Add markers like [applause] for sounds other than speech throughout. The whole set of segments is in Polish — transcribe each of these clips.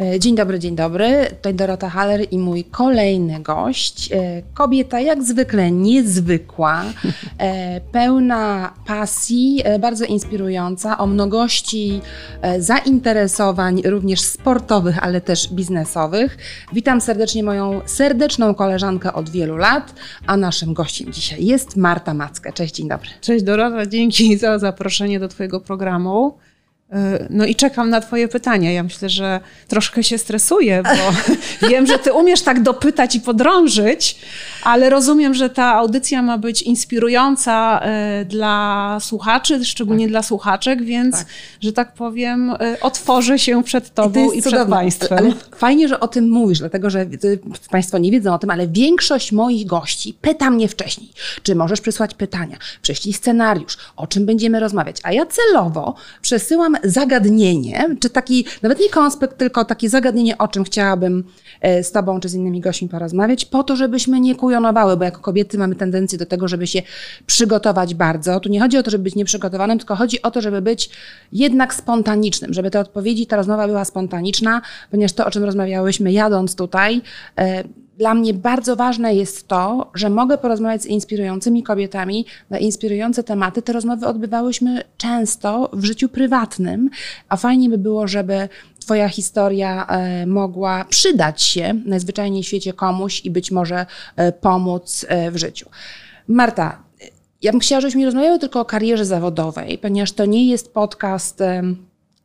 E, dzień dobry, dzień dobry. Tutaj Dorota Haller i mój kolejny gość. E, kobieta jak zwykle niezwykła, e, pełna pasji, bardzo inspirująca, o mnogości zainteresowań, również sportowych, ale też biznesowych. Witam serdecznie moją serdeczną koleżankę od wielu lat, a naszym gościem dzisiaj jest Marta Mackę. Cześć, dzień dobry. Cześć Dorota, dzięki za zaproszenie do Twojego programu. E, no i czekam na Twoje pytania. Ja myślę, że troszkę się stresuję, bo [laughs] wiem, że Ty umiesz tak dopytać i podrążyć, ale rozumiem, że ta audycja ma być inspirująca e, dla słuchaczy, szczególnie tak. dla słuchaczek, więc, tak. że tak powiem, e, otworzę się przed Tobą i, i przed. Państwem. Ale fajnie, że o tym mówisz, dlatego że Państwo nie wiedzą o tym, ale większość moich gości pyta mnie wcześniej, czy możesz przysłać pytania, prześlij scenariusz, o czym będziemy rozmawiać, a ja celowo przesyłam zagadnienie, czy taki, nawet nie konspekt, tylko takie zagadnienie, o czym chciałabym e, z Tobą czy z innymi gośćmi porozmawiać, po to, żebyśmy nie kujonowały, bo jako kobiety mamy tendencję do tego, żeby się przygotować bardzo. Tu nie chodzi o to, żeby być nieprzygotowanym, tylko chodzi o to, żeby być jednak spontanicznym, żeby te odpowiedzi, ta rozmowa była spontaniczna, ponieważ to, o czym rozmawiałyśmy jadąc tutaj, e, dla mnie bardzo ważne jest to, że mogę porozmawiać z inspirującymi kobietami na inspirujące tematy. Te rozmowy odbywałyśmy często w życiu prywatnym, a fajnie by było, żeby Twoja historia e, mogła przydać się najzwyczajniej w świecie komuś i być może e, pomóc e, w życiu. Marta, ja bym chciała, żebyśmy rozmawiały tylko o karierze zawodowej, ponieważ to nie jest podcast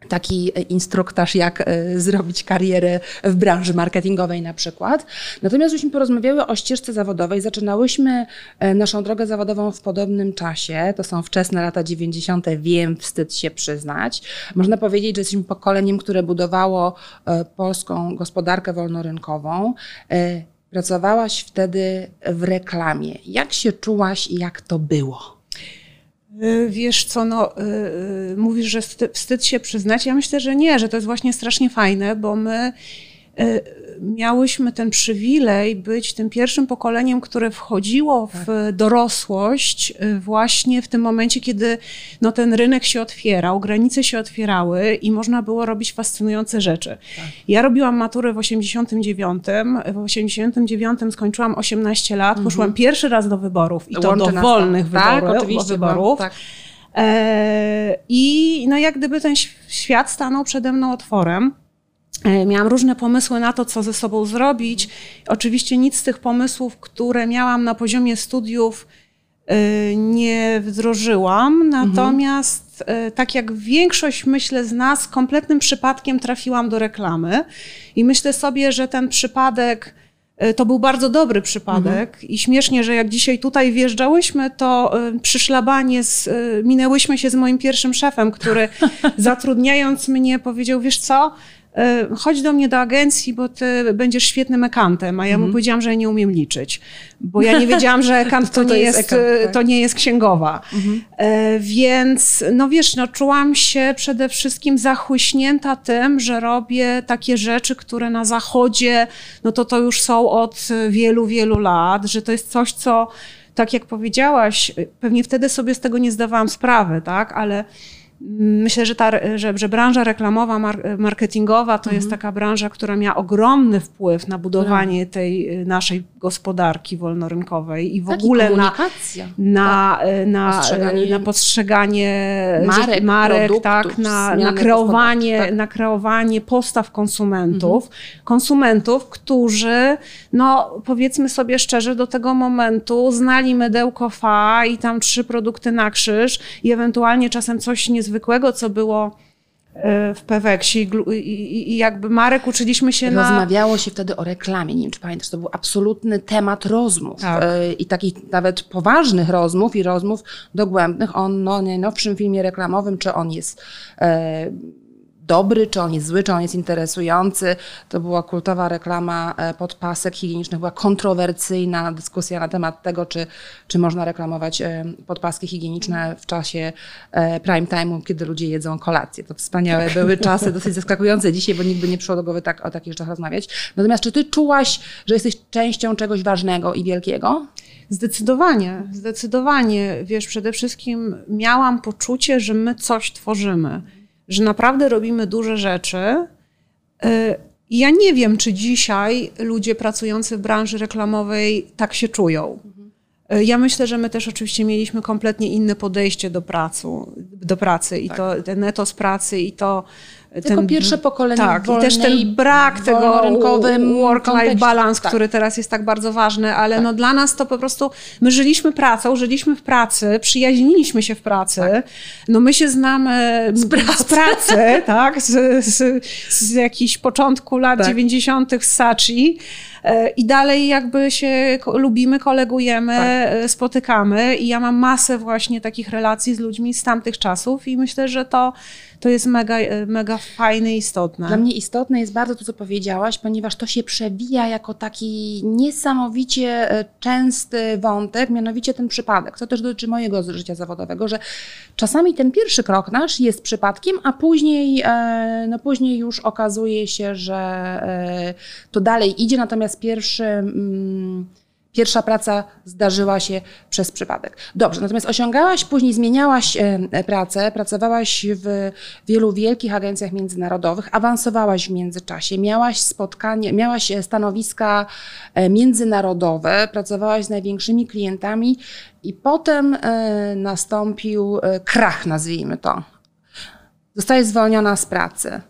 taki instruktaż, jak e, zrobić karierę w branży marketingowej na przykład. Natomiast żeśmy porozmawiały o ścieżce zawodowej. Zaczynałyśmy e, naszą drogę zawodową w podobnym czasie. To są wczesne lata 90. Wiem, wstyd się przyznać. Można powiedzieć, że jesteśmy pokoleniem, które budowało e, polską gospodarkę wolnorynkową. Pracowałaś wtedy w reklamie. Jak się czułaś i jak to było? Y, wiesz co, no, yy, mówisz, że wstyd się przyznać. Ja myślę, że nie, że to jest właśnie strasznie fajne, bo my miałyśmy ten przywilej być tym pierwszym pokoleniem, które wchodziło w tak. dorosłość y, właśnie w tym momencie, kiedy no, ten rynek się otwierał, granice się otwierały i można było robić fascynujące rzeczy. Tak. Ja robiłam maturę w 89. W 89 skończyłam 18 lat, mhm. poszłam pierwszy raz do wyborów i to do wolnych tak, wyborów. Tak, oczywiście. Wyborów. tak. E, I no jak gdyby ten świat stanął przede mną otworem. E, miałam różne pomysły na to, co ze sobą zrobić. Oczywiście nic z tych pomysłów, które miałam na poziomie studiów, e, nie wdrożyłam. Mhm. Natomiast, mhm. tak jak większość, myślę, z nas, kompletnym przypadkiem trafiłam do reklamy. I myślę sobie, że ten przypadek to był bardzo dobry przypadek mhm. i śmiesznie, że jak dzisiaj tutaj wjeżdżałyśmy, to przy szlabanie z, minęłyśmy się z moim pierwszym szefem, który [laughs] zatrudniając mnie powiedział, wiesz co, chodź do mnie do agencji, bo ty będziesz świetnym ekantem. A ja mu mhm. powiedziałam, że ja nie umiem liczyć, bo ja nie wiedziałam, że [laughs] ekant to, to, nie, jest, ekant, e, tak? to nie jest księgowa. Mhm. E, więc, no wiesz, no, czułam się przede wszystkim zachłyśnięta tym, że robię takie rzeczy, które na zachodzie, no to to już są od wielu, wielu lat, że to jest coś, co, tak jak powiedziałaś, pewnie wtedy sobie z tego nie zdawałam sprawy, tak, ale Myślę, że, ta, że, że branża reklamowa, marketingowa to mhm. jest taka branża, która miała ogromny wpływ na budowanie tak. tej y, naszej gospodarki wolnorynkowej i w tak, ogóle na, na, tak. Y, na, postrzeganie, na postrzeganie marek, marek tak, na, na, kreowanie, tak. na kreowanie postaw konsumentów. Mhm. Konsumentów, którzy, no powiedzmy sobie szczerze, do tego momentu znali mydełko fa i tam trzy produkty na krzyż i ewentualnie czasem coś niezwykłego zwykłego, co było e, w Peweksie. I, jakby Marek uczyliśmy się Rozmawiało na... Rozmawiało się wtedy o reklamie, nie wiem czy pamiętasz, to był absolutny temat rozmów. Tak. E, i takich nawet poważnych rozmów i rozmów dogłębnych o no, najnowszym filmie reklamowym, czy on jest e, dobry, czy on jest zły, czy on jest interesujący. To była kultowa reklama e, podpasek higienicznych, była kontrowersyjna dyskusja na temat tego, czy, czy można reklamować e, podpaski higieniczne w czasie e, prime time'u, kiedy ludzie jedzą kolację. To wspaniałe tak. były czasy, dosyć zaskakujące dzisiaj, bo nikt by nie przyszło do głowy tak, o takich rzeczach rozmawiać. Natomiast czy ty czułaś, że jesteś częścią czegoś ważnego i wielkiego? Zdecydowanie, zdecydowanie. Wiesz, przede wszystkim miałam poczucie, że my coś tworzymy że naprawdę robimy duże rzeczy, y, ja nie wiem, czy dzisiaj ludzie pracujący w branży reklamowej tak się czują. E, ja myślę, że my też oczywiście mieliśmy kompletnie inne podejście do, pracu, do pracy i tak. to ten etos pracy i to tylko ten, pierwsze pokolenie Tak, wolnej, i też ten brak tego work-life balance, tak. który teraz jest tak bardzo ważny, ale tak. no dla nas to po prostu, my żyliśmy pracą, żyliśmy w pracy, przyjaźniliśmy się w pracy, tak. no my się znamy z pracy, z pracy [laughs] tak, z, z, z jakichś początku lat tak. 90. z Sachi, E, I dalej jakby się lubimy, kolegujemy, tak. E, spotykamy i ja mam masę właśnie takich relacji z ludźmi z tamtych czasów i myślę, że to, to jest mega, e, mega fajne i istotne. Dla mnie istotne jest bardzo to, co powiedziałaś, ponieważ to się przewija jako taki niesamowicie częsty wątek, mianowicie ten przypadek. To też dotyczy mojego życia zawodowego, że czasami ten pierwszy krok nasz jest przypadkiem, a później, no później już okazuje się, że to dalej idzie, natomiast natomiast pierwszy, mm, pierwsza praca zdarzyła się przez przypadek. Dobrze, natomiast osiągałaś, później zmieniałaś e, pracę, pracowałaś w wielu wielkich agencjach międzynarodowych, awansowałaś w międzyczasie, miałaś spotkanie, miałaś e, stanowiska e, międzynarodowe, pracowałaś z największymi klientami i potem nastąpił krach, nazwijmy to. Zostałaś zwolniona z pracy.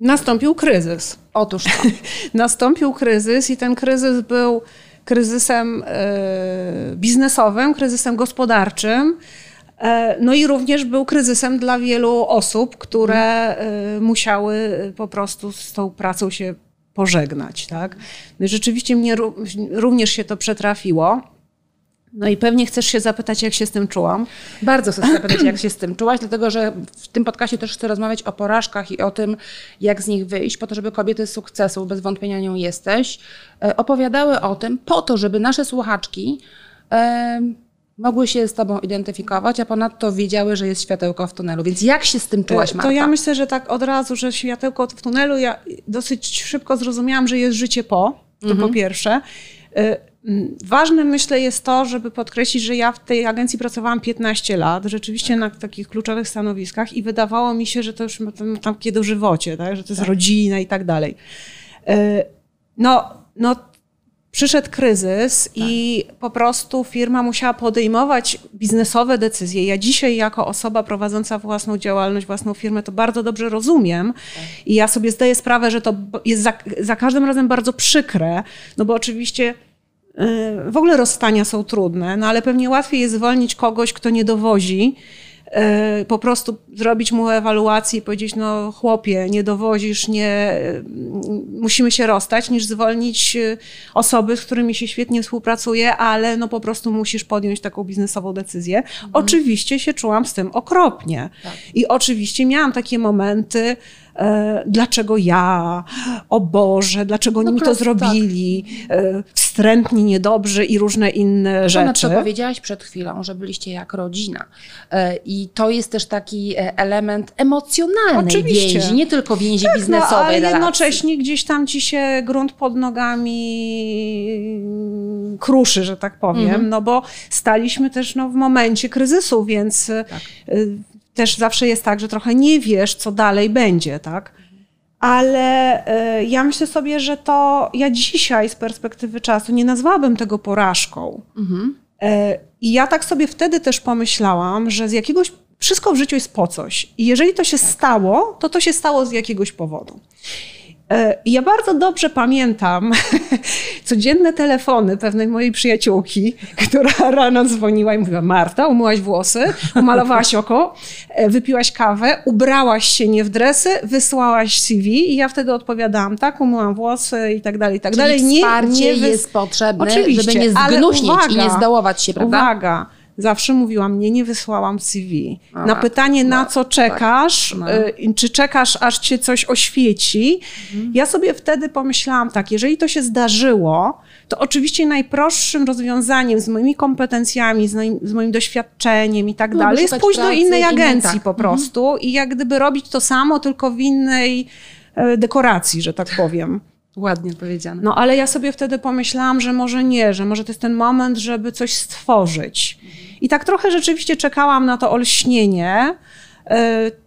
Nastąpił kryzys. Otóż to. [laughs] Nastąpił kryzys i ten kryzys był kryzysem e, biznesowym, kryzysem gospodarczym. E, no i również był kryzysem dla wielu osób, które e, musiały po prostu z tą pracą się pożegnać. Tak? Rzeczywiście mnie również się to przetrafiło. No i pewnie chcesz się zapytać, jak się z tym czułam. Bardzo chcę [clears throat] zapytać, jak się z tym czułaś, dlatego że w tym podcastie też chcę rozmawiać o porażkach i o tym, jak z nich wyjść, po to, żeby kobiety sukcesu, bez wątpienia nią jesteś, e, opowiadały o tym, po to, żeby nasze słuchaczki e, mogły się z Tobą identyfikować, a ponadto wiedziały, że jest światełko w tunelu. Więc jak się z tym czułaś, Marta? To ja myślę, że tak od razu, że światełko w tunelu, ja dosyć szybko zrozumiałam, że jest życie po, to mhm. po pierwsze. Mm, ważne myślę jest to, żeby podkreślić, że ja w tej agencji pracowałam 15 lat, rzeczywiście na takich kluczowych stanowiskach i wydawało mi się, że to już tam, tam kiedy żywocie, tak? że to jest tak. rodzina i tak dalej. E, no, no przyszedł kryzys tak. i po prostu firma musiała podejmować biznesowe decyzje. Ja dzisiaj jako osoba prowadząca własną działalność, własną firmę to bardzo dobrze rozumiem tak. i ja sobie zdaję sprawę, że to jest za, za każdym razem bardzo przykre, no bo oczywiście w ogóle rozstania są trudne, no ale pewnie łatwiej jest zwolnić kogoś, kto nie dowozi, e, po prostu zrobić mu ewaluację i powiedzieć, no chłopie, nie dowozisz, nie, musimy się rozstać, niż zwolnić e, osoby, z którymi się świetnie współpracuje, ale no po prostu musisz podjąć taką biznesową decyzję. Mhm. Oczywiście się czułam z tym okropnie. Tak. I oczywiście miałam takie momenty, E, dlaczego ja, o Boże, dlaczego oni no mi to tak. zrobili, tak. wstrętni, niedobrzy i różne inne rzeczy. Na co powiedziałaś przed chwilą, że byliście jak rodzina. E, I to jest też taki element emocjonalnej Oczywiście. więzi, nie tylko więzi tak, no, biznesowej. No, ale relacji. jednocześnie gdzieś tam ci się grunt pod nogami kruszy, że tak powiem, mhm. no bo staliśmy też no, w momencie kryzysu, więc tak też zawsze jest tak, że trochę nie wiesz, co dalej będzie, tak? Ale y, ja myślę sobie, że to ja dzisiaj z perspektywy czasu nie nazwałabym tego porażką. Mhm. Y, I ja tak sobie wtedy też pomyślałam, że z jakiegoś wszystko w życiu jest po coś. I jeżeli to się stało, to to się stało z jakiegoś powodu. E, ja bardzo dobrze pamiętam [laughs] codzienne telefony pewnej mojej przyjaciółki, która [laughs] rano dzwoniła i mówiła: Marta, umyłaś włosy, umalowałaś oko, e, wypiłaś kawę, ubrałaś się nie w dresy, wysłałaś CV i ja wtedy odpowiadałam: tak, umyłam włosy i tak dalej, i tak Czyli dalej. Nie, wsparcie nie jest potrzebne, Oczywiście, żeby nie zgnuśnić uwaga, i nie zdołować się, prawda? Uwaga, zawsze mówiłam, nie, nie wysłałam CV. A, na pytanie, no, na co tak. czekasz, tak, no. czy czekasz, aż cię coś oświeci, mhm. ja sobie wtedy pomyślałam tak, jeżeli to się zdarzyło, to oczywiście najprostszym rozwiązaniem z moimi kompetencjami, z moim, z moim doświadczeniem i tak no, dalej, jest pójść do innej agencji tak. po mhm. prostu mhm. i jak gdyby robić to samo, tylko w innej e, dekoracji, że tak powiem. Ładnie powiedziane. No ale ja sobie wtedy pomyślałam, że może nie, że może to jest ten moment, żeby coś stworzyć. I tak trochę rzeczywiście czekałam na to olśnienie.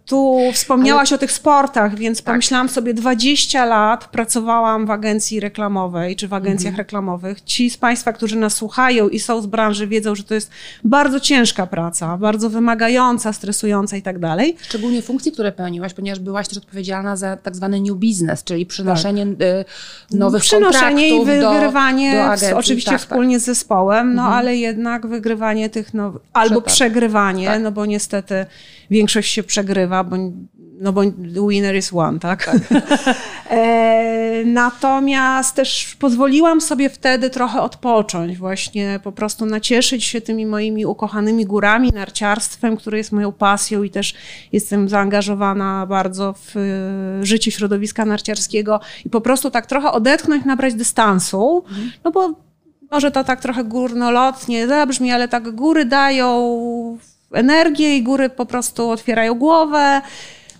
Tu wspomniałaś Ale... o tych sportach, więc tak. pomyślałam sobie, 20 lat pracowałam w agencji reklamowej czy w agencjach mhm. reklamowych. Ci z Państwa, którzy nas słuchają i są z branży, wiedzą, że to jest bardzo ciężka praca, bardzo wymagająca, stresująca i tak dalej. Szczególnie funkcje, które pełniłaś, ponieważ byłaś też odpowiedzialna za tak zwany new business, czyli przynoszenie tak. nowych Przynoszenie i wygrywanie, do, do agencji, oczywiście tak, wspólnie tak. z zespołem, no mhm. ale jednak wygrywanie tych, no, albo przegrywanie, tak. no bo niestety większość się przegrywa, bo, no bo winner is one, tak? tak. [laughs] e, natomiast też pozwoliłam sobie wtedy trochę odpocząć, właśnie po prostu nacieszyć się tymi moimi ukochanymi górami, narciarstwem, które jest moją pasją i też jestem zaangażowana bardzo w e, życie środowiska narciarskiego i po prostu tak trochę odetchnąć, nabrać dystansu, mhm. no bo może to tak trochę górnolotnie zabrzmi, ale tak góry dają energię i góry po prostu otwierają głowę.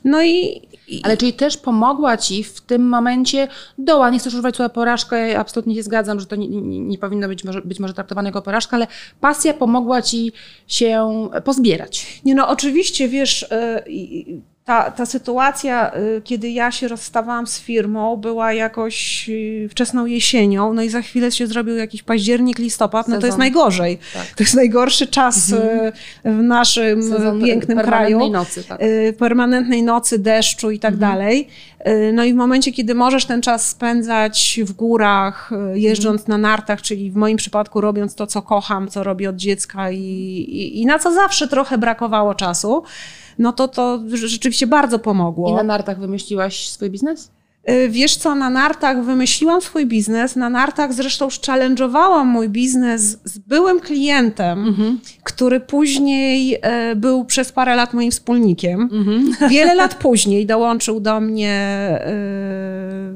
No i. Ale czyli też pomogła ci w tym momencie doła, nie chcesz używać słowa porażka, ja absolutnie się zgadzam, że to nie, nie, nie, powinno być może, być może traktowane jako porażka, ale pasja pomogła ci się pozbierać. Nie no, oczywiście, wiesz, yy, ta, ta sytuacja, y, kiedy ja się rozstawałam z firmą, była jakoś y, wczesną jesienią, no i za chwilę się zrobił jakiś październik, listopad, no to jest najgorzej. Tak. To jest najgorszy czas mhm. Y, w naszym Sezon pięknym kraju. Nocy, tak. Permanentnej nocy, deszczu i tak mhm. dalej. No i w momencie, kiedy możesz ten czas spędzać w górach, jeżdżąc mhm. na nartach, czyli w moim przypadku robiąc to, co kocham, co robię od dziecka i, i, i na co zawsze trochę brakowało czasu, no to to rzeczywiście bardzo pomogło. I na nartach wymyśliłaś swój biznes? Y, wiesz co, na nartach wymyśliłam swój biznes. Na nartach zresztą challenge'owałam mój biznes z byłym klientem, mhm. który później y, był przez parę lat moim wspólnikiem. Mhm. Wiele lat później dołączył do mnie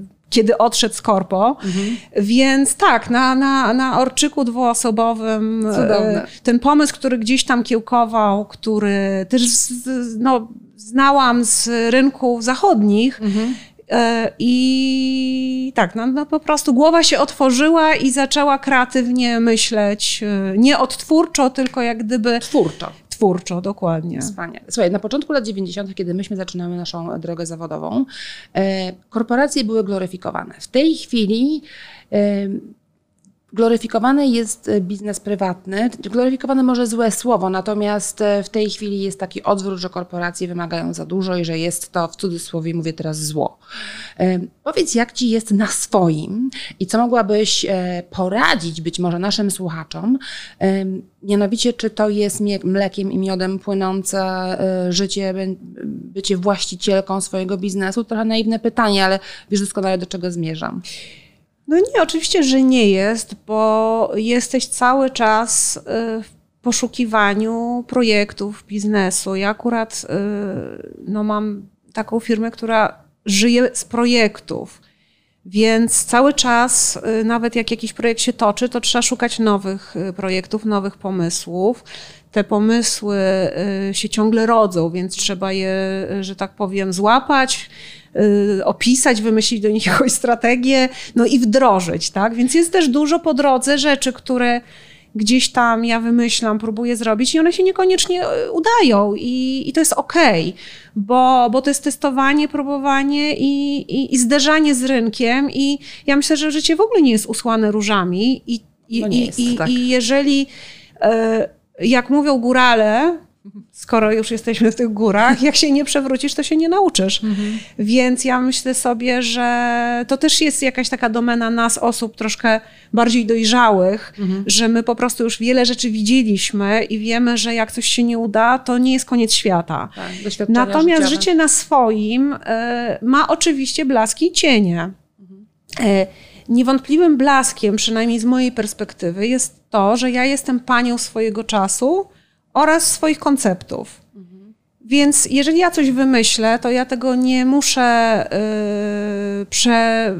y, kiedy odszedł z korpo. Mhm. Więc tak, na, na, na orczyku dwuosobowym e, Cudowne. ten pomysł, który gdzieś tam kiełkował, który też no, znałam z rynków zachodnich, mhm. E, I tak, no, no, po prostu głowa się otworzyła i zaczęła kreatywnie myśleć, e, nie odtwórczo, tylko jak gdyby. Twórczo twórczo, dokładnie. Wspaniale. Słuchaj, na początku lat 90., kiedy myśmy zaczynamy naszą drogę zawodową, e, korporacje były gloryfikowane. W tej chwili Gloryfikowany jest e, biznes prywatny. Gloryfikowany może złe słowo, natomiast e, w tej chwili jest taki odwrót, że korporacje wymagają za dużo i że jest to w cudzysłowie, mówię teraz zło. E, powiedz, jak ci jest na swoim i co mogłabyś poradzić być może naszym słuchaczom? Mianowicie, czy to jest mlekiem i miodem płynące życie, bycie właścicielką swojego biznesu? Trochę naiwne pytanie, ale wiesz doskonale, do czego zmierzam. No nie, oczywiście, że nie jest, bo jesteś cały czas y, w poszukiwaniu projektów, biznesu. Ja akurat y, no, mam taką firmę, która żyje z projektów. Więc cały czas, y, nawet jak jakiś projekt się toczy, to trzeba szukać nowych projektów, nowych pomysłów. Te pomysły się ciągle rodzą, więc trzeba je, że tak powiem, złapać, Y, opisać, wymyślić do nich [laughs] jakąś strategię, no i wdrożyć, tak? Więc jest też dużo po drodze rzeczy, które gdzieś tam ja wymyślam, próbuję zrobić i one się niekoniecznie y, udają i, i to jest okej, okay, bo, bo to jest testowanie, próbowanie i, i, i, zderzanie z rynkiem i ja myślę, że życie w ogóle nie jest usłane różami i, i, no jest, i, tak. i jeżeli, y, jak mówią górale, skoro już jesteśmy w tych górach, jak się nie przewrócisz, to się nie nauczysz. Mhm. Więc ja myślę sobie, że to też jest jakaś taka domena nas, osób troszkę bardziej dojrzałych, mhm. że my po prostu już wiele rzeczy widzieliśmy i wiemy, że jak coś się nie uda, to nie jest koniec świata. Tak, Natomiast życiowe. życie na swoim y, ma oczywiście blaski i cienie. Mhm. Y, niewątpliwym blaskiem, przynajmniej z mojej perspektywy, jest to, że ja jestem panią swojego czasu, oraz swoich konceptów. Więc jeżeli ja coś wymyślę, to ja tego nie muszę yy, prze,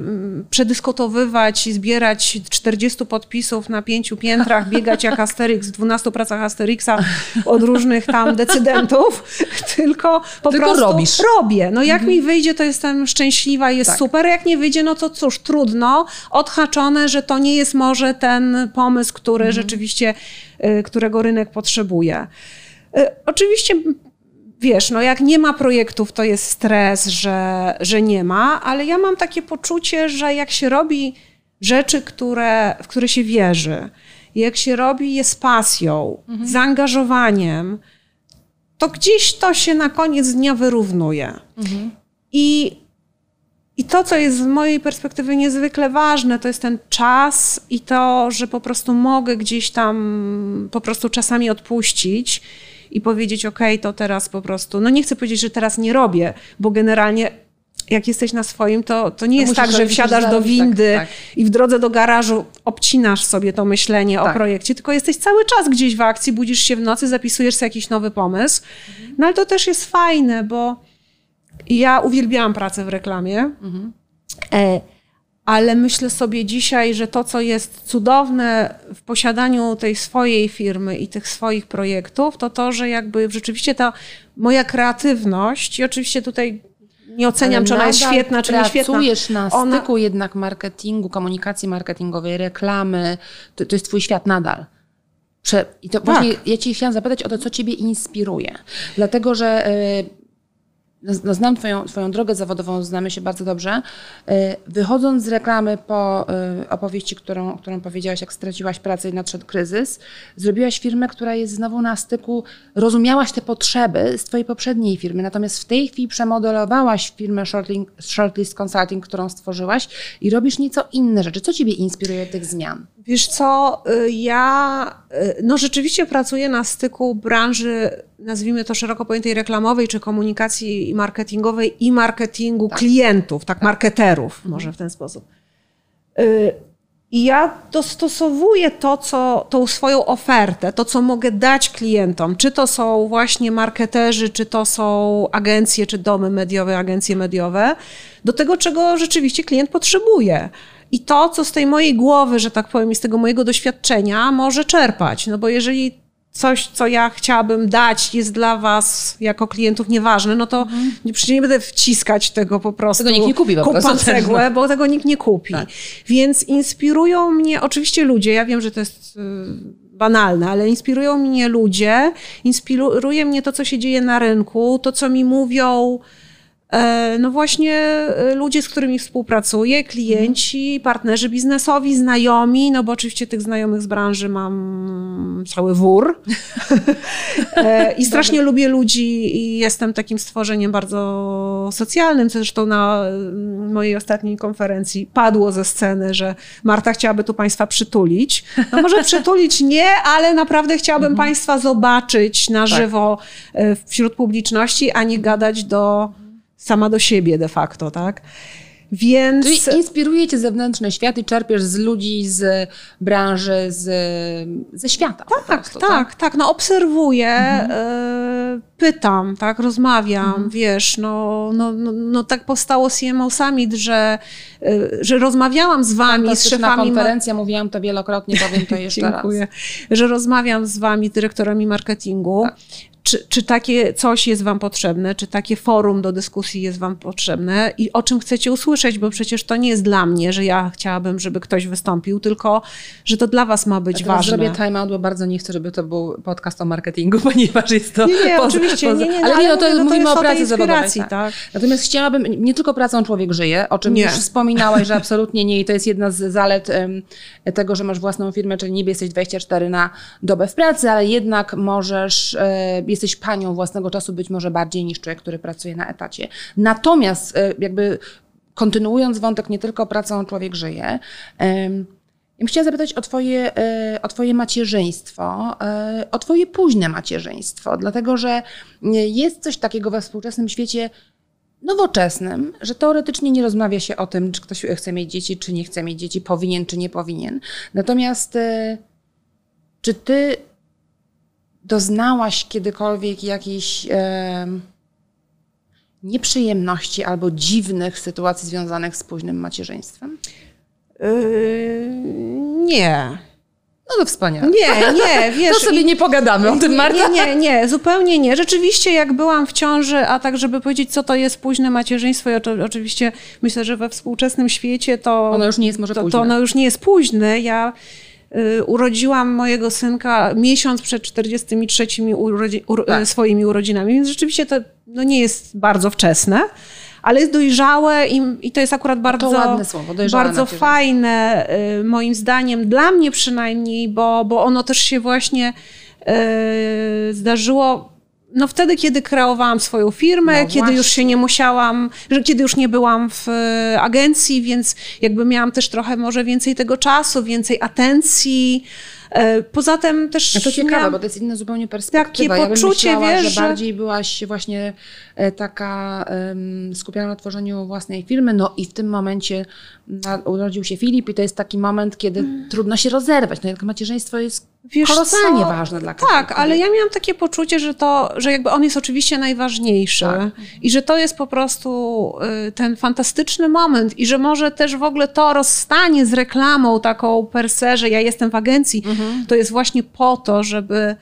przedyskutowywać i zbierać 40 podpisów na pięciu piętrach, biegać jak Asterix w 12 pracach Asterixa od różnych tam decydentów, [laughs] tylko po tylko prostu robisz. robię. No jak mhm. mi wyjdzie, to jestem szczęśliwa, jest tak. super. Jak nie wyjdzie, no to cóż, trudno. Odhaczone, że to nie jest może ten pomysł, który mhm. rzeczywiście, yy, którego rynek potrzebuje. Yy, oczywiście wiesz, no jak nie ma projektów, to jest stres, że, że nie ma, ale ja mam takie poczucie, że jak się robi rzeczy, które, w które się wierzy, jak się robi je z pasją, mhm. zaangażowaniem, to gdzieś to się na koniec dnia wyrównuje. Mhm. I, I to, co jest z mojej perspektywy niezwykle ważne, to jest ten czas i to, że po prostu mogę gdzieś tam po prostu czasami odpuścić i powiedzieć, ok, to teraz po prostu, no nie chcę powiedzieć, że teraz nie robię, bo generalnie jak jesteś na swoim, to, to nie to jest tak, że wsiadasz do windy tak, tak. i w drodze do garażu obcinasz sobie to myślenie tak. o projekcie, tylko jesteś cały czas gdzieś w akcji, budzisz się w nocy, zapisujesz sobie jakiś nowy pomysł. Mhm. No ale to też jest fajne, bo ja uwielbiałam pracę w reklamie. Mhm. E, ale myślę sobie dzisiaj, że to, co jest cudowne w posiadaniu tej swojej firmy i tych swoich projektów, to to, że jakby rzeczywiście ta moja kreatywność, i oczywiście tutaj nie oceniam, czy ona jest świetna, czy nie świetna. Pracujesz na ona... styku jednak marketingu, komunikacji marketingowej, reklamy, to, to jest twój świat nadal. Prze I to tak. właśnie ja Cię chciałam zapytać o to, co Ciebie inspiruje. Dlatego, że y, no, no, znam twoją, twoją drogę zawodową, znamy się bardzo dobrze. E, wychodząc z reklamy po e, opowieści, którą, którą powiedziałaś, jak straciłaś pracę i nadszedł kryzys, zrobiłaś firmę, która jest znowu na styku, rozumiałaś te potrzeby z twojej poprzedniej firmy, natomiast w tej chwili przemodelowałaś firmę Shortlist Consulting, którą stworzyłaś i robisz nieco inne rzeczy. Co ciebie inspiruje tych zmian? Wiesz co, y, ja y, no rzeczywiście pracuję na styku branży, nazwijmy to szeroko pojętej reklamowej, czy komunikacji marketingowej i marketingu tak. klientów, tak, tak, marketerów, mhm. może w ten sposób. Y, I ja dostosowuję to, co, tą swoją ofertę, to, co mogę dać klientom, czy to są właśnie marketerzy, czy to są agencje, czy domy mediowe, agencje mediowe, do tego, czego rzeczywiście klient potrzebuje i to, co z tej mojej głowy, że tak powiem, i z tego mojego doświadczenia może czerpać. No bo jeżeli coś, co ja chciałabym dać, jest dla was jako klientów nieważne, no to mhm. nie, przecież nie będę wciskać tego po prostu. Tego nikt nie kupi po prostu. cegłę, bo tego nikt nie kupi. Tak. Więc inspirują mnie oczywiście ludzie, ja wiem, że to jest y, banalne, ale inspirują mnie ludzie, inspiruje mnie to, co się dzieje na rynku, to, co mi mówią no właśnie e, ludzie, z którymi współpracuję, klienci, partnerzy biznesowi, znajomi, no bo oczywiście tych znajomych z branży mam cały wór. [laughs] E, I strasznie lubię ludzi i jestem takim stworzeniem bardzo socjalnym. Zresztą na mm, mojej ostatniej konferencji padło ze sceny, że Marta chciałaby tu Państwa przytulić. No może przytulić nie, ale naprawdę chciałabym mhm. Państwa zobaczyć na tak. żywo wśród publiczności, a nie gadać do sama do siebie de facto, tak? Więc... Czyli inspiruje cię zewnętrzny świat i czerpiesz z ludzi, z branży, z, ze świata. Tak, prostu, tak, tak, tak, No obserwuję, mhm. y, pytam, tak, rozmawiam, mhm. wiesz, no, no, no, no, tak powstało CMO Summit, że, y, że rozmawiałam z wami, z szefami... konferencja, mówiłam to wielokrotnie, powiem to jeszcze [laughs] Dziękuję. raz. Że rozmawiam z wami, dyrektorami marketingu. Tak czy, czy takie coś jest Wam potrzebne, czy takie forum do dyskusji jest Wam potrzebne i o czym chcecie usłyszeć, bo przecież to nie jest dla mnie, że ja chciałabym, żeby ktoś wystąpił, tylko że to dla Was ma być ja ważne. zrobię time out, bo bardzo nie chcę, żeby to był podcast o marketingu, [laughs] ponieważ jest to... Nie, nie, poza, oczywiście, poza, nie, nie, ale, ale nie, no to, mówię, no to mówimy o pracy zawodowej. Tak. tak. Natomiast chciałabym, nie tylko pracą człowiek żyje, o czym nie. już wspominałaś, że [laughs] absolutnie nie i to jest jedna z zalet um, tego, że masz własną firmę, czyli niby jesteś 24 na dobę w pracy, ale jednak możesz, e, jesteś panią własnego czasu być może bardziej niż człowiek, który pracuje na etacie. Natomiast e, jakby kontynuując wątek nie tylko pracą człowiek żyje, ja chciałam zapytać o twoje, e, o twoje macierzyństwo, o twoje późne macierzyństwo, dlatego że jest coś takiego we współczesnym świecie nowoczesnym, że teoretycznie nie rozmawia się o tym, czy ktoś chce mieć dzieci, czy nie chce mieć dzieci, powinien, czy nie powinien. Natomiast czy ty doznałaś kiedykolwiek jakichś e, nieprzyjemności albo dziwnych sytuacji związanych z późnym macierzyństwem? Yy, nie. No to wspaniale. Nie, nie, [laughs] wiesz. To sobie nie pogadamy o tym, Marta. Nie, nie, nie, zupełnie nie. Rzeczywiście jak byłam w ciąży, a tak żeby powiedzieć, co to jest późne macierzyństwo, i oczywiście myślę, że we współczesnym świecie to... Ono już nie jest może to, późne. To ono już nie jest późne. Ja urodziłam mojego synka miesiąc przed 43 urodzi, uro, Tak. swoimi urodzinami, więc rzeczywiście to no, nie jest bardzo wczesne, ale jest dojrzałe i, i to jest akurat bardzo, ładne słowo, bardzo fajne, y, moim zdaniem, dla mnie przynajmniej, bo, bo ono też się właśnie y, zdarzyło no wtedy, kiedy kreowałam swoją firmę, No kiedy już właśnie. się nie musiałam, że kiedy już nie byłam w e, agencji, więc jakby miałam też trochę może więcej tego czasu, więcej atencji. E, Poza tym też No to ciekawe, bo to jest inna zupełnie perspektywa. Takie ja poczucie, myślała, wiesz, że bardziej byłaś właśnie e, taka em, skupiona na tworzeniu własnej firmy, no i w tym momencie urodził się Filip i to jest taki moment, kiedy trudno się rozerwać. No jednak macierzyństwo jest. Wiesz kolosalnie co? ważne dla każdej Tak, ale ja miałam takie poczucie, że to, że jakby on jest oczywiście najważniejszy Tak. i że to jest po prostu y, ten fantastyczny moment i że może też w ogóle to rozstanie z reklamą taką per se, że ja jestem w agencji, Mhm. To jest właśnie po to, żeby,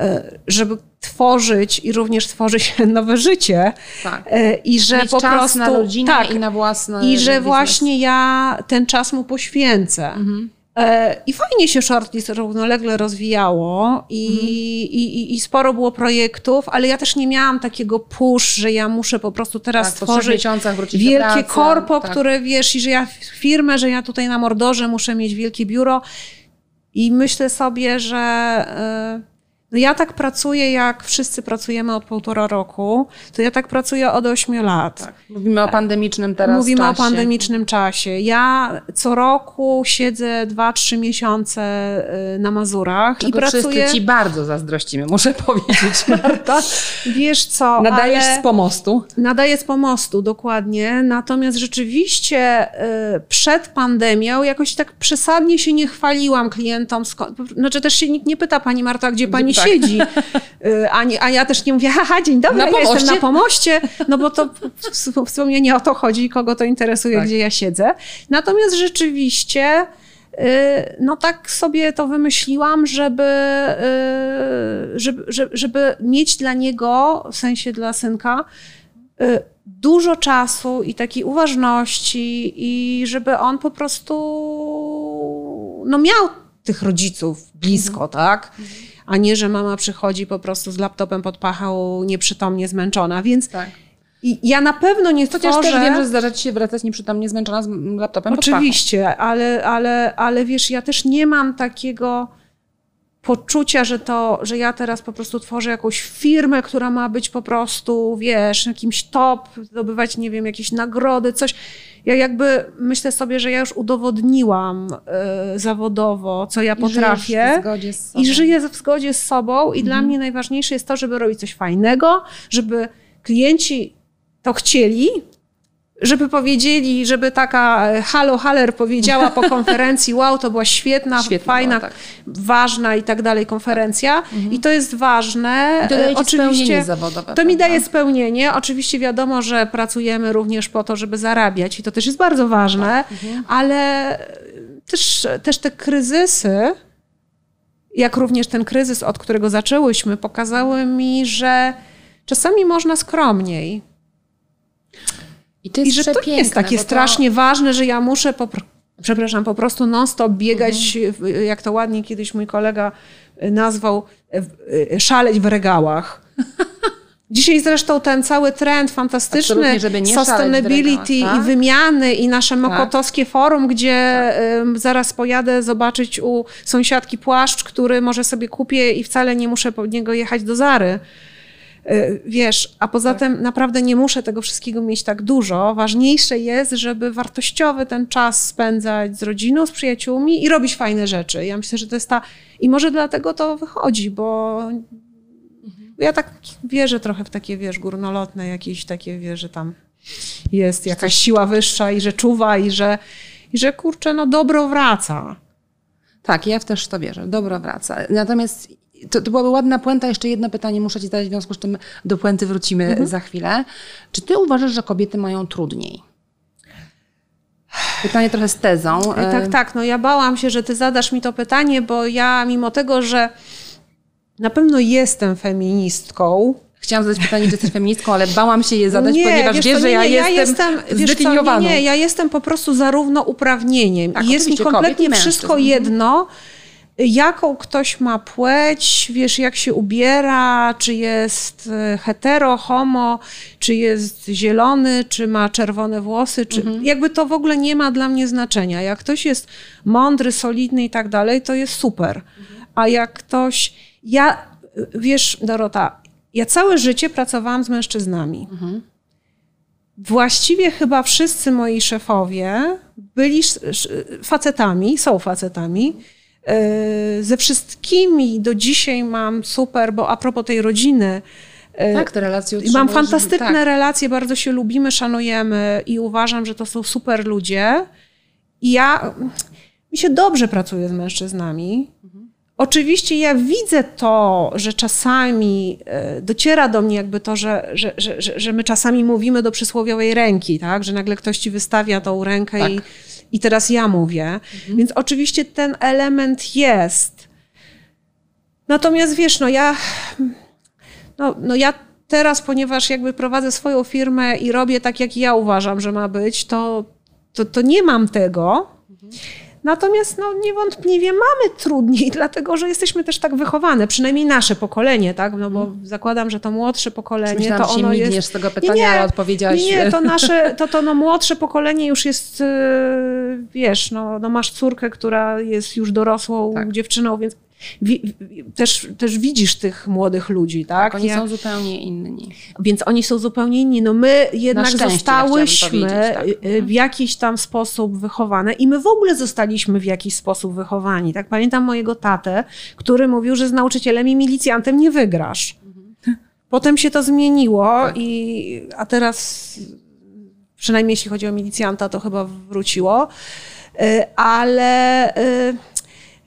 y, żeby tworzyć i również tworzyć [laughs] nowe życie Tak. y, i że Mieć po prostu na rodzinę tak, i na własne i że biznes. właśnie ja ten czas mu poświęcę. Mhm. E, I fajnie się shortlist równolegle rozwijało i, Mhm. i, i, i sporo było projektów, ale ja też nie miałam takiego push, że ja muszę po prostu teraz tak, tworzyć wielkie korpo, tak. które wiesz, i że ja firmę, że ja tutaj na Mordorze muszę mieć wielkie biuro. I myślę sobie, że e, ja tak pracuję, jak wszyscy pracujemy od półtora roku, to ja tak pracuję od ośmiu lat. Tak. Mówimy o pandemicznym teraz Mówimy czasie. o pandemicznym czasie. Ja co roku siedzę 2-3 miesiące y, na Mazurach i Czego pracuję. wszyscy ci bardzo zazdrościmy, muszę [laughs] powiedzieć, Marta. Wiesz co, Nadajesz ale z pomostu. nadaję z pomostu, dokładnie. Natomiast rzeczywiście y, przed pandemią jakoś tak przesadnie się nie chwaliłam klientom. Znaczy też się nikt nie pyta, pani Marta, gdzie pani tak. siedzi. Y, A, nie, a ja też nie mówię, haha, dzień dobry, Na ja jestem na pomoście, no bo to w, sumie nie o to chodzi, kogo to interesuje, Tak. gdzie ja siedzę. Natomiast rzeczywiście y, no tak sobie to wymyśliłam, żeby, y, żeby, żeby, mieć dla niego, w sensie dla synka, dużo czasu i takiej uważności i żeby on po prostu no miał tych rodziców blisko, tak? A nie, że mama przychodzi po prostu z laptopem pod pachą, nieprzytomnie zmęczona. Więc Tak. i ja na pewno nie Chociaż tworzę... też wiem, że zdarza ci się wracać nieprzytomnie zmęczona z laptopem pod pachą. Oczywiście, ale, ale, ale wiesz, ja też nie mam takiego poczucia, że to, że ja teraz po prostu tworzę jakąś firmę, która ma być po prostu, wiesz, jakimś top, zdobywać, nie wiem, jakieś nagrody, coś. Ja jakby myślę sobie, że ja już udowodniłam y, zawodowo, co ja I potrafię. w zgodzie z sobą. I żyję w zgodzie z sobą, i dla mnie najważniejsze jest to, żeby robić coś fajnego, żeby klienci to chcieli, żeby powiedzieli, żeby taka e, Halo Haller powiedziała po [laughs] konferencji, wow, to była świetna, Świetna fajna, była, tak. ważna i tak dalej konferencja. I to jest ważne. I to daje E, ci spełnienie zawodowe, To mi daje spełnienie. Oczywiście wiadomo, że pracujemy również po to, żeby zarabiać i to też jest bardzo ważne, Mhm. ale też, też te kryzysy, jak również ten kryzys, od którego zaczęłyśmy, pokazały mi, że czasami można skromniej. I to jest I że to nie jest takie to- strasznie ważne, że ja muszę po, przepraszam, po prostu non-stop biegać, Mhm. jak to ładnie kiedyś mój kolega nazwał, w- szaleć w regałach. [laughs] Dzisiaj zresztą ten cały trend fantastyczny sustainability regałach, tak? i wymiany i nasze mokotowskie forum, gdzie ym, zaraz pojadę zobaczyć u sąsiadki płaszcz, który może sobie kupię i wcale nie muszę po niego jechać do Zary. Y, Wiesz, a poza tym naprawdę nie muszę tego wszystkiego mieć tak dużo. Ważniejsze jest, żeby wartościowy ten czas spędzać z rodziną, z przyjaciółmi i robić fajne rzeczy. Ja myślę, że to jest ta. I może dlatego to wychodzi, bo ja tak wierzę trochę w takie, wiesz, górnolotne jakieś takie, wiesz, że tam jest jakaś siła wyższa i że czuwa i że, i że kurczę, no dobro wraca. Tak, ja też w to wierzę. Dobro wraca. Natomiast to, to byłaby ładna puenta. Jeszcze jedno pytanie muszę ci zadać, w związku z czym do puenty wrócimy Mhm. za chwilę. Czy ty uważasz, że kobiety mają trudniej? Pytanie trochę z tezą. Tak, E, tak. No ja bałam się, że ty zadasz mi to pytanie, bo ja mimo tego, że na pewno jestem feministką. Chciałam zadać pytanie, czy jesteś feministką, ale bałam się je zadać, nie, ponieważ wiesz wiesz, że nie, ja nie, jestem, jestem co, nie, nie, ja jestem po prostu zarówno uprawnieniem Tak, i jest mi kompletnie wszystko mężczyzn. jedno, jaką ktoś ma płeć, wiesz, jak się ubiera, czy jest e, hetero, homo, czy jest zielony, czy ma czerwone włosy, czy mhm. jakby to w ogóle nie ma dla mnie znaczenia. Jak ktoś jest mądry, solidny i tak dalej, to jest super. Mhm. A jak ktoś, ja, wiesz, Dorota, ja całe życie pracowałam z mężczyznami. Mhm. Właściwie chyba wszyscy moi szefowie byli facetami, są facetami. E, ze wszystkimi do dzisiaj mam super, bo a propos tej rodziny. E, tak, te relacje Mam fantastyczne tak. relacje, bardzo się lubimy, szanujemy i uważam, że to są super ludzie. I ja, mi się dobrze pracuje z mężczyznami. Mhm. Oczywiście ja widzę to, że czasami e, dociera do mnie jakby to, że, że, że, że my czasami mówimy do przysłowiowej ręki, tak? że nagle ktoś ci wystawia tą rękę tak. i i teraz ja mówię. Mhm. Więc oczywiście ten element jest. Natomiast wiesz, no ja, no, no ja teraz, ponieważ jakby prowadzę swoją firmę i robię tak, jak ja uważam, że ma być, to, to, to nie mam tego. Mhm. Natomiast no, niewątpliwie mamy trudniej, [laughs] dlatego że jesteśmy też tak wychowane, przynajmniej nasze pokolenie, tak? No bo hmm. zakładam, że to młodsze pokolenie, Myślałam, to ono jest... z tego pytania, nie, nie, ale odpowiedziałaś... Nie, to [laughs] nasze, to, to no, młodsze pokolenie już jest, y, wiesz, no, no masz córkę, która jest już dorosłą tak. dziewczyną, więc Wi też, też widzisz tych młodych ludzi, tak? tak oni ja... są zupełnie inni. Więc oni są zupełnie inni. No my jednak zostałyśmy tak. Y, y, w jakiś tam sposób wychowane i my w ogóle zostaliśmy w jakiś sposób wychowani. Tak pamiętam mojego tatę, który mówił, że z nauczycielem i milicjantem nie wygrasz. Mhm. Potem się to zmieniło tak. i a teraz przynajmniej jeśli chodzi o milicjanta, to chyba wróciło. Y, ale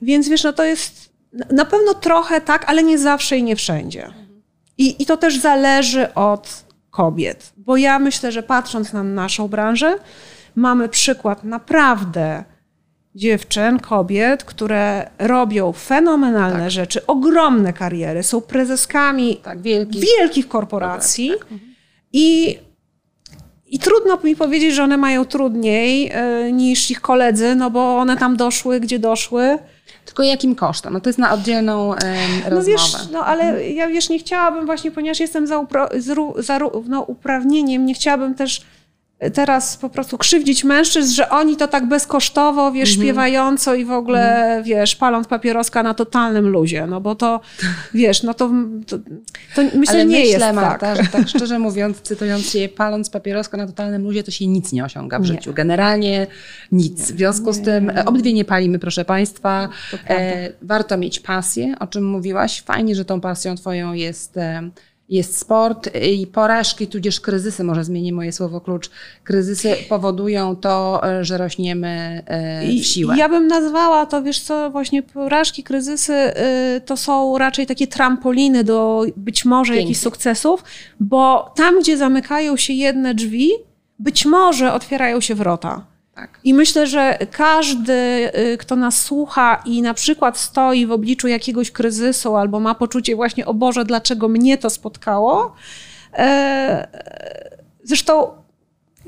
więc wiesz, no to jest na pewno trochę tak, ale nie zawsze i nie wszędzie. I, I to też zależy od kobiet, bo ja myślę, że patrząc na naszą branżę, mamy przykład naprawdę dziewczyn, kobiet, które robią fenomenalne tak. rzeczy, ogromne kariery, są prezeskami tak, wielkich, wielkich korporacji tak, tak. i, i trudno mi powiedzieć, że one mają trudniej y, niż ich koledzy, no bo one tam doszły, gdzie doszły tylko jakim kosztem? No to jest na oddzielną um, no rozmowę. Wiesz, no ale mhm. ja wiesz, nie chciałabym właśnie, ponieważ jestem za, upra- za no, uprawnieniem, nie chciałabym też teraz po prostu krzywdzić mężczyzn, że oni to tak bezkosztowo, wiesz, mhm. śpiewająco i w ogóle, mhm. wiesz, paląc papieroska na totalnym luzie, no bo to, wiesz, no to, to, to myślę, Ale nie myślę, jest Marta, tak. że tak szczerze mówiąc, cytując się, paląc papieroska na totalnym luzie, to się nic nie osiąga w nie. życiu. Generalnie nic. W związku z tym nie. obydwie nie palimy, proszę Państwa. E, warto mieć pasję, o czym mówiłaś. Fajnie, że tą pasją Twoją jest... E, jest sport i porażki, tudzież kryzysy, może zmienię moje słowo klucz, kryzysy powodują to, że rośniemy e, w siłę. Ja bym nazwała to, wiesz co, właśnie porażki, kryzysy y, to są raczej takie trampoliny do być może Pięknie. jakichś sukcesów, bo tam, gdzie zamykają się jedne drzwi, być może otwierają się wrota. Tak. I myślę, że każdy, y, kto nas słucha i na przykład stoi w obliczu jakiegoś kryzysu albo ma poczucie właśnie, o Boże, dlaczego mnie to spotkało. E, zresztą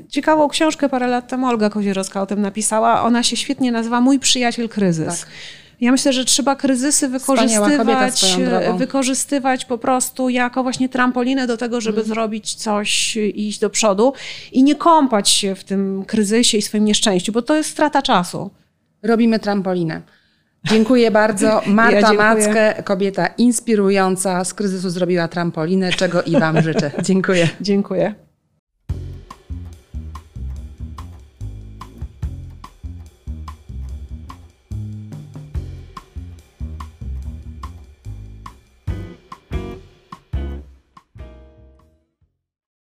ciekawą książkę parę lat temu Olga Kozierowska o tym napisała. Ona się świetnie nazywa Mój przyjaciel kryzys. Tak. Ja myślę, że trzeba kryzysy wykorzystywać, wykorzystywać po prostu jako właśnie trampolinę do tego, żeby mm. zrobić coś i iść do przodu i nie kąpać się w tym kryzysie i swoim nieszczęściu, bo to jest strata czasu. Robimy trampolinę. Dziękuję bardzo. [laughs] Marta ja Mackę, kobieta inspirująca, z kryzysu zrobiła trampolinę, czego i Wam życzę. Dziękuję. Dziękuję.